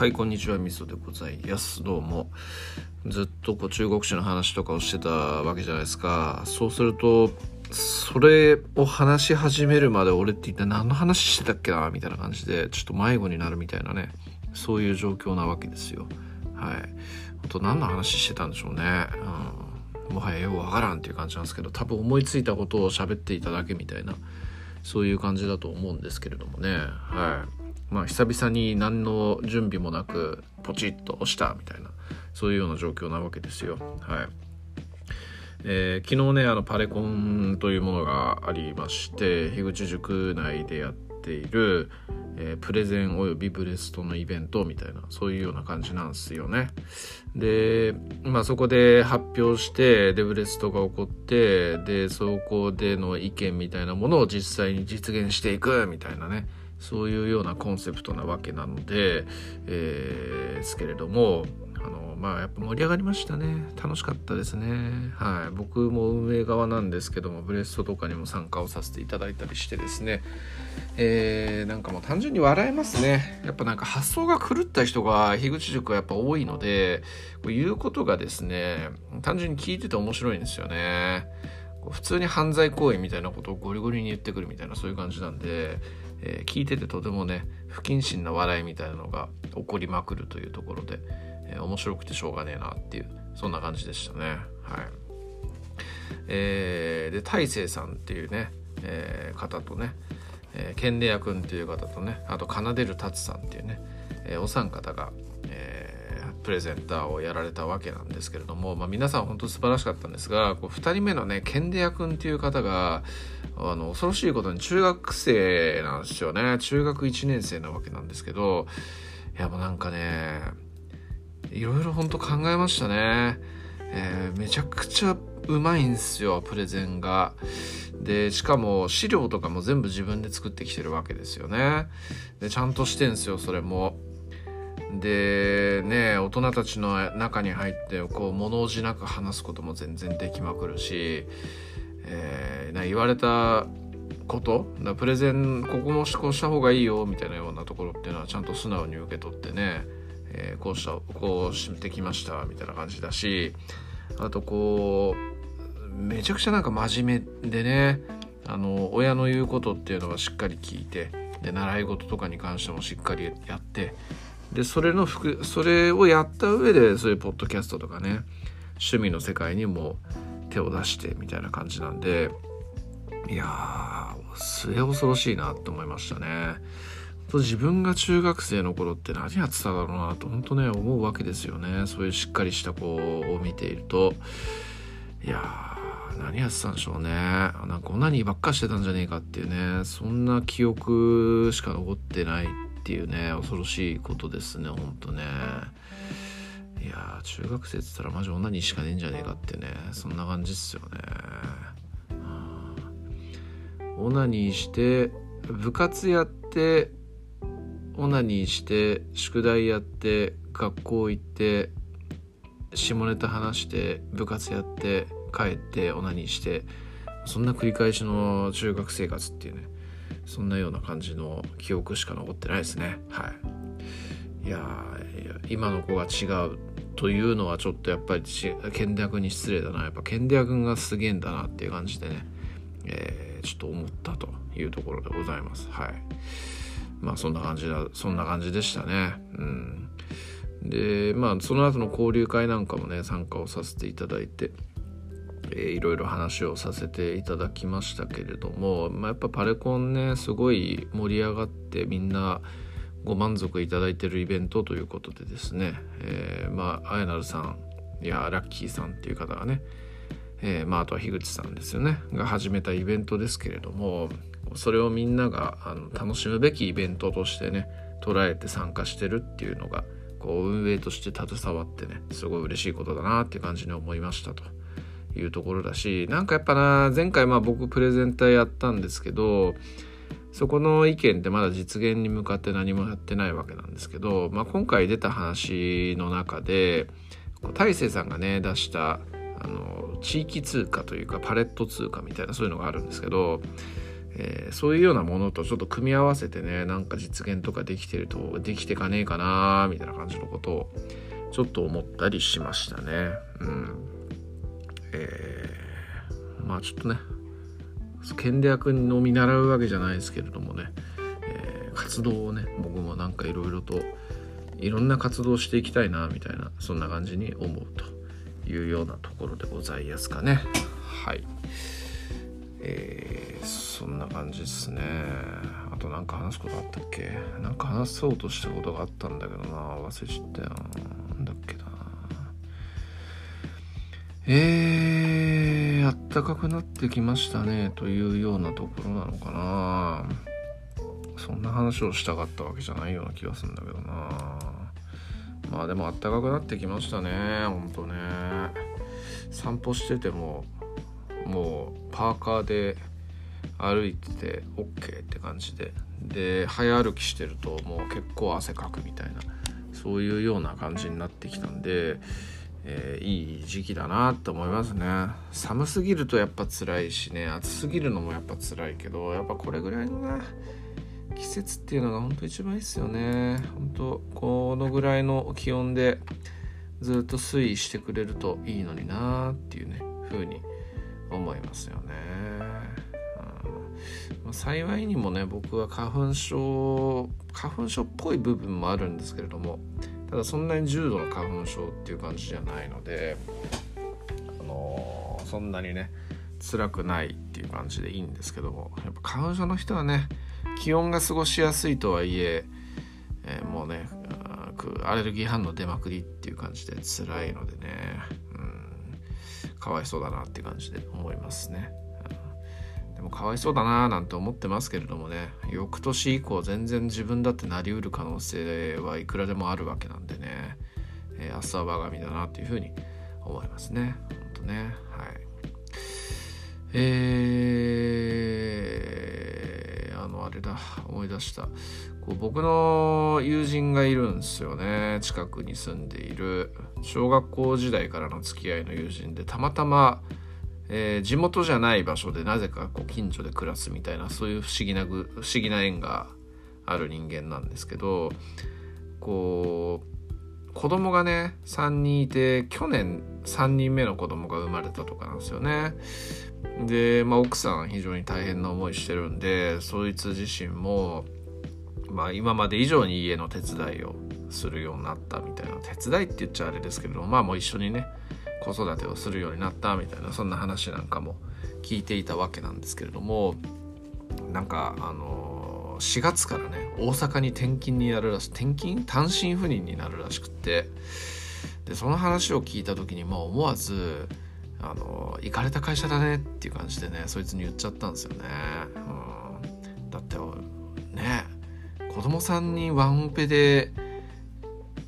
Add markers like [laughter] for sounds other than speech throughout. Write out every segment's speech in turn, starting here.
はいこんにちは。みそでございます。どうも。ずっとこう中国史の話とかをしてたわけじゃないですか。そうするとそれを話し始めるまで俺って一体何の話してたっけなみたいな感じでちょっと迷子になるみたいなね。そういう状況なわけですよ。はい。あと何の話してたんでしょうね、うん、もはやよくわからんっていう感じなんですけど多分思いついたことを喋っていただけみたいなそういう感じだと思うんですけれどもね。はい。まあ久々に何の準備もなくポチッと押したみたいなそういうような状況なわけですよはい。えー、昨日ねあのパレコンというものがありまして樋口塾内でやっている、えー、プレゼンおよびブレストのイベントみたいなそういうような感じなんですよね。でまあそこで発表してでブレストが起こってでそこでの意見みたいなものを実際に実現していくみたいなねそういうようなコンセプトなわけなので、えー、ですけれどもあのまあやっぱ盛り上がりましたね。楽しかったですね。はい。僕も運営側なんですけどもブレストとかにも参加をさせていただいたりしてですね。えー、なんかもう単純に笑えますね。やっぱなんか発想が狂った人が樋口塾はやっぱ多いのでこう言うことがですね単純に聞いてて面白いんですよね。普通に犯罪行為みたいなことをゴリゴリに言ってくるみたいなそういう感じなんでえー、聞いててとてもね不謹慎な笑いみたいなのが起こりまくるというところで、えー、面白くてしょうがねえなっていうそんな感じでしたね。はい。えー、で大勢さんっていうね、えー、方とね、えー、ケンレア君っていう方とねあと奏でる達さんっていうね、えー、お三方が、えー、プレゼンターをやられたわけなんですけれども、まあ、皆さん本当素晴らしかったんですがこう2人目のねケンレア君っていう方があの恐ろしいことに中学生なんですよね。中学1年生なわけなんですけどいやもうなんかねいろいろ本当考えましたね、えー、めちゃくちゃうまいんすよプレゼンが。でしかも資料とかも全部自分で作ってきてるわけですよね。でちゃんとしてんすよそれも。でね大人たちの中に入ってこう物おじなく話すことも全然できまくるし。えー、な言われたことプレゼンここもこうした方がいいよみたいなようなところっていうのはちゃんと素直に受け取ってね、えー、こうしたこうしてきましたみたいな感じだしあとこうめちゃくちゃなんか真面目でねあの親の言うことっていうのはしっかり聞いてで習い事とかに関してもしっかりやってでそれのそれをやった上でそういうポッドキャストとかね趣味の世界にも手を出してみたいな感じなんでいやー末恐ろしいなって思いましたね。自分が中学生の頃って何やってただろうなと本当ね思うわけですよね。そういうしっかりした子を見ていると。いやー何やってたんでしょうね。なんかオナニーばっかしてたんじゃねえかっていうねそんな記憶しか残ってないっていうね恐ろしいことですねほんとね。いや中学生っつったらマジ女にしかねえんじゃねえかってね。そんな感じっすよね。オナニーして部活やってオナニーして宿題やって学校行って下ネタ話して部活やって帰ってオナニーしてそんな繰り返しの中学生活っていうねそんなような感じの記憶しか残ってないですね。はい。いやいや今の子が違う。というのはちょっとやっぱりケンデア君に失礼だな。やっぱケンデア君がすげえんだなっていう感じでね、えー、ちょっと思ったというところでございます。はい。まあそんな感じだそんな感じでしたね。うん。でまあその後の交流会なんかもね参加をさせていただいてえー、いろいろ話をさせていただきましたけれども、まあ、やっぱパレコンねすごい盛り上がってみんなご満足いただいているイベントということでですね、えー、まああやなるさんやラッキーさんっていう方がね、えー、まああとは樋口さんですよねが始めたイベントですけれどもそれをみんながあの楽しむべきイベントとしてね捉えて参加してるっていうのがこう運営として携わってねすごい嬉しいことだなっていう感じに思いましたと。いうところだしなんかやっぱな前回まあ僕プレゼンターやったんですけどそこの意見ってまだ実現に向かって何もやってないわけなんですけど、まあ、今回出た話の中で大勢さんがね出したあの地域通貨というかパレット通貨みたいなそういうのがあるんですけど、えー、そういうようなものとちょっと組み合わせてねなんか実現とかできてるとできてかねえかなみたいな感じのことをちょっと思ったりしましたね。うんえー、まあちょっとね剣役の見習うわけじゃないですけれどもね、えー、活動をね僕もなんかいろいろといろんな活動をしていきたいなみたいなそんな感じに思うというようなところでございますかね。はい。えー、そんな感じですね。あと何か話すことあったっけ？何か話そうとしたことがあったんだけどな。忘れちゃったよ。なんだっけな。えー、あったかくなってきましたねというようなところなのかな。そんな話をしたかったわけじゃないような気がするんだけどな。まあでもあったかくなってきましたねほんとね。散歩しててももうパーカーで歩いてて OK って感じで。で早歩きしてるともう結構汗かくみたいなそういうような感じになってきたんで、えー、いい時期だなって思いますね。寒すぎるとやっぱ辛いしね。暑すぎるのもやっぱ辛いけどやっぱこれぐらいのね季節っていうのが本当一番いいっすよね。本当このぐらいの気温でずっと推移してくれるといいのになっていうね風に思いますよね、うん。まあ、幸いにもね僕は花粉症花粉症っぽい部分もあるんですけれどもただそんなに重度の花粉症っていう感じじゃないのであのー、そんなにね辛くないっていう感じでいいんですけどもやっぱ花粉症の人はね気温が過ごしやすいとはいええー、もうねアレルギー反応出まくりっていう感じで辛いのでね、うん、かわいそうだなって感じで思いますね、でもかわいそうだななんて思ってますけれどもね。翌年以降全然自分だってなりうる可能性はいくらでもあるわけなんでね、えー、明日は我が身だなっていうふうに思いますね。ほんとね。はい。えー、あのあれだ。思い出した。こう僕の友人がいるんですよね。近くに住んでいる。小学校時代からの付き合いの友人でたまたま、えー、地元じゃない場所でなぜかこう近所で暮らすみたいなそういう不思議な不思議な縁がある人間なんですけどこう子供がね3人いて去年3人目の子供が生まれたとかなんですよね。で、まあ、奥さん非常に大変な思いしてるんでそいつ自身も、まあ、今まで以上に家の手伝いをするようになったみたいな手伝いって言っちゃあれですけどまあもう一緒にね子育てをするようになったみたいなそんな話なんかも聞いていたわけなんですけれどもなんかあの4月からね大阪に転勤になるらしい転勤？単身赴任になるらしくってでその話を聞いた時にまあ思わずあの行かれた会社だねっていう感じでねそいつに言っちゃったんですよね、うん、だってね子供さんにワンオペで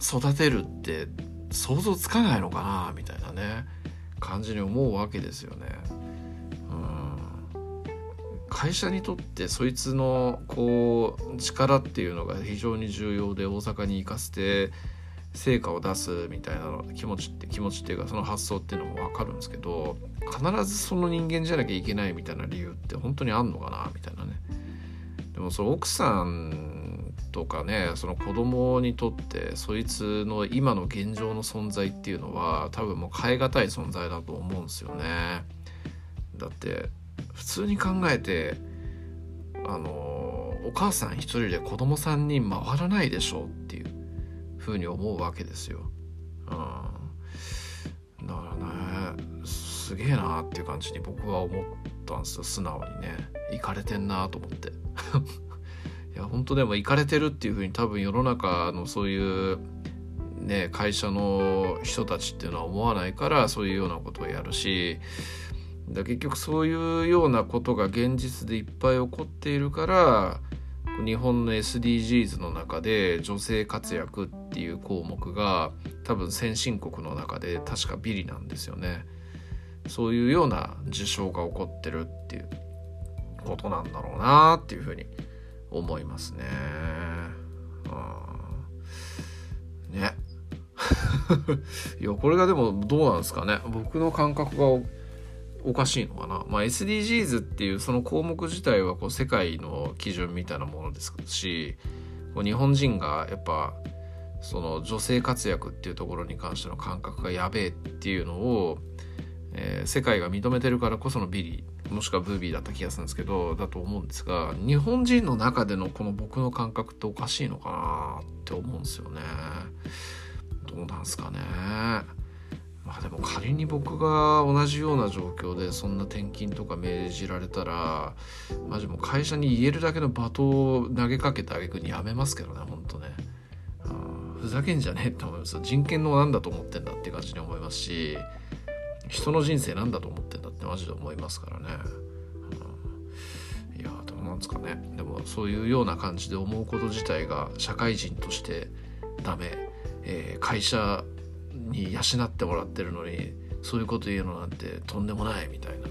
育てるって想像つかないのかなみたいなね感じに思うわけですよね。うん、会社にとってそいつのこう力っていうのが非常に重要で大阪に行かせて成果を出すみたいな気持ちって気持ちっていうかその発想っていうのも分かるんですけど必ずその人間じゃなきゃいけないみたいな理由って本当にあんのかなみたいなねでもその奥さんとかねその子供にとってそいつの今の現状の存在っていうのは多分もう変え難い存在だと思うんですよねだって普通に考えてあのお母さん一人で子供3人回らないでしょうっていうふうに思うわけですよ。うん、だからねすげえなっていう感じに僕は思ったんですよ素直にね。行かれてんなと思って。いや本当でも行かれてるっていうふうに多分世の中のそういうね会社の人たちっていうのは思わないからそういうようなことをやるしだ結局そういうようなことが現実でいっぱい起こっているから日本の SDGs の中で女性活躍っていう項目が多分先進国の中で確かビリなんですよね。そういうような事象が起こってるっていうことなんだろうなっていうふうに思いますね。うん、ね。[laughs] いやこれがでもどうなんですかね僕の感覚がおかしいのかな、まあ、SDGs っていうその項目自体はこう世界の基準みたいなものですしこう日本人がやっぱその女性活躍っていうところに関しての感覚がやべえっていうのを、えー、世界が認めてるからこそのビリーもしくはブービーだった気がするんですけどだと思うんですが日本人の中でのこの僕の感覚っておかしいのかなって思うんですよね。どうなんすかね。まあでも仮に僕が同じような状況でそんな転勤とか命じられたらマジも会社に言えるだけの罵倒を投げかけてあげくにやめますけどねほんとねふざけんじゃねえって思います。人権の何だと思ってんだって感じに思いますし人の人生何だと思ってんだマジで思いますからね、うん、いやどうなんですかね。でもそういうような感じで思うこと自体が社会人としてダメ、えー、会社に養ってもらってるのにそういうこと言うのなんてとんでもないみたいな。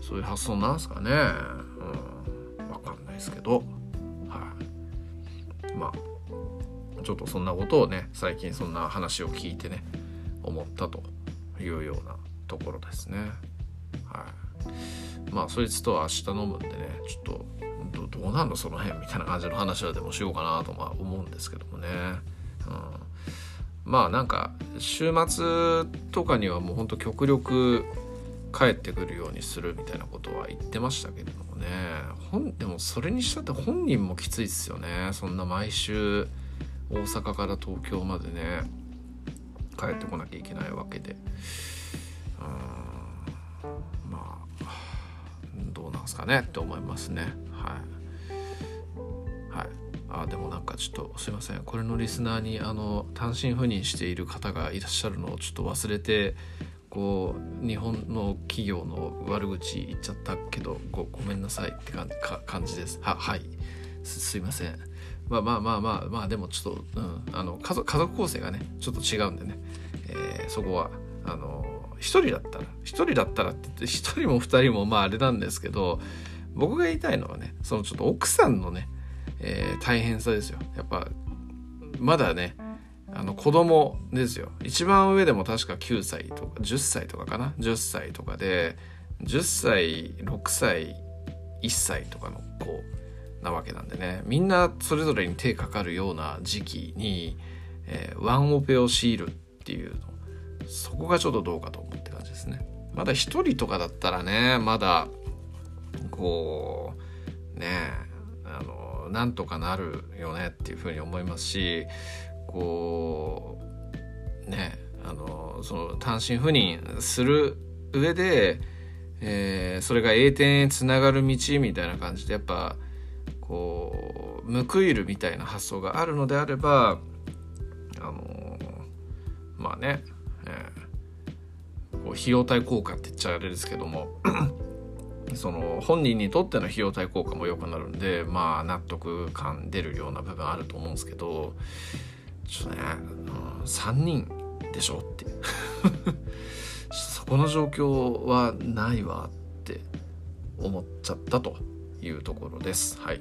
そういう発想なんですかね。うん。分かんないですけど。はい。まあちょっとそんなことをね最近そんな話を聞いてね思ったというようなところですね。はい。まあそいつとは明日飲むんでねちょっとどうなんのその辺みたいな感じの話はでもしようかなとま思うんですけどもね、うん、まあなんか週末とかにはもうほんと極力帰ってくるようにするみたいなことは言ってましたけれどもね。本でもそれにしたって本人もきついっすよね。そんな毎週大阪から東京までね帰ってこなきゃいけないわけで。うん。どうなんすかねって思いますね。はい。はい。あでもなんかちょっとすいません。これのリスナーにあの単身赴任している方がいらっしゃるのをちょっと忘れてこう日本の企業の悪口言っちゃったけどごごめんなさい。って感じです。ははい。すいません。まあまあまあまあまあでもちょっと、うん、あの家族家族構成がねちょっと違うんでね、えー、そこはあの一人だったら一人だったらって言って一人も二人もまああれなんですけど僕が言いたいのはねそのちょっと奥さんのね、えー、大変さですよ。やっぱまだねあの子供ですよ。一番上でも確か9歳とか10歳とかかな？10歳とかで10歳6歳1歳とかの子なわけなんでね。みんなそれぞれに手かかるような時期に、えー、ワンオペを強いるっていうそこがちょっとどうかと思って感じですね。まだ一人とかだったらねまだこうねあのなんとかなるよねっていうふうに思いますしこうねあのその単身赴任する上で、えー、それが栄転へつながる道みたいな感じでやっぱこう報いるみたいな発想があるのであればあのまあね、費用対効果って言っちゃあれですけども [clears throat] その本人にとっての費用対効果も良くなるんでまあ納得感出るような部分あると思うんですけどちょっとね、うん、3人でしょって [laughs] そこの状況はないわって思っちゃったというところです。はい。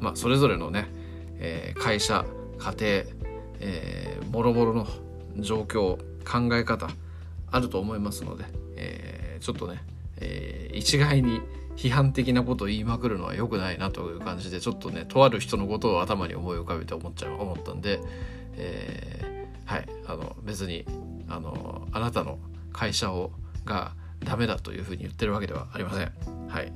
まあ、それぞれのね、えー、会社、家庭、えー、もろもろの状況、考え方、あると思いますので、えー、ちょっとね、えー、一概に批判的なことを言いまくるのは良くないなという感じで、ちょっとね、とある人のことを頭に思い浮かべて思っちゃう、思ったんで、えー、はい、あの、別に、あの、あなたの会社を、がダメだというふうに言ってるわけではありません。はい。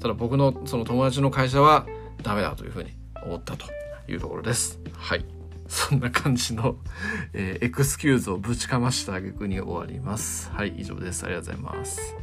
ただ僕のその友達の会社はダメだというふうに思ったというところです。はい。そんな感じの、えー、エクスキューズをぶちかました挙句に終わります。はい、以上です。ありがとうございます。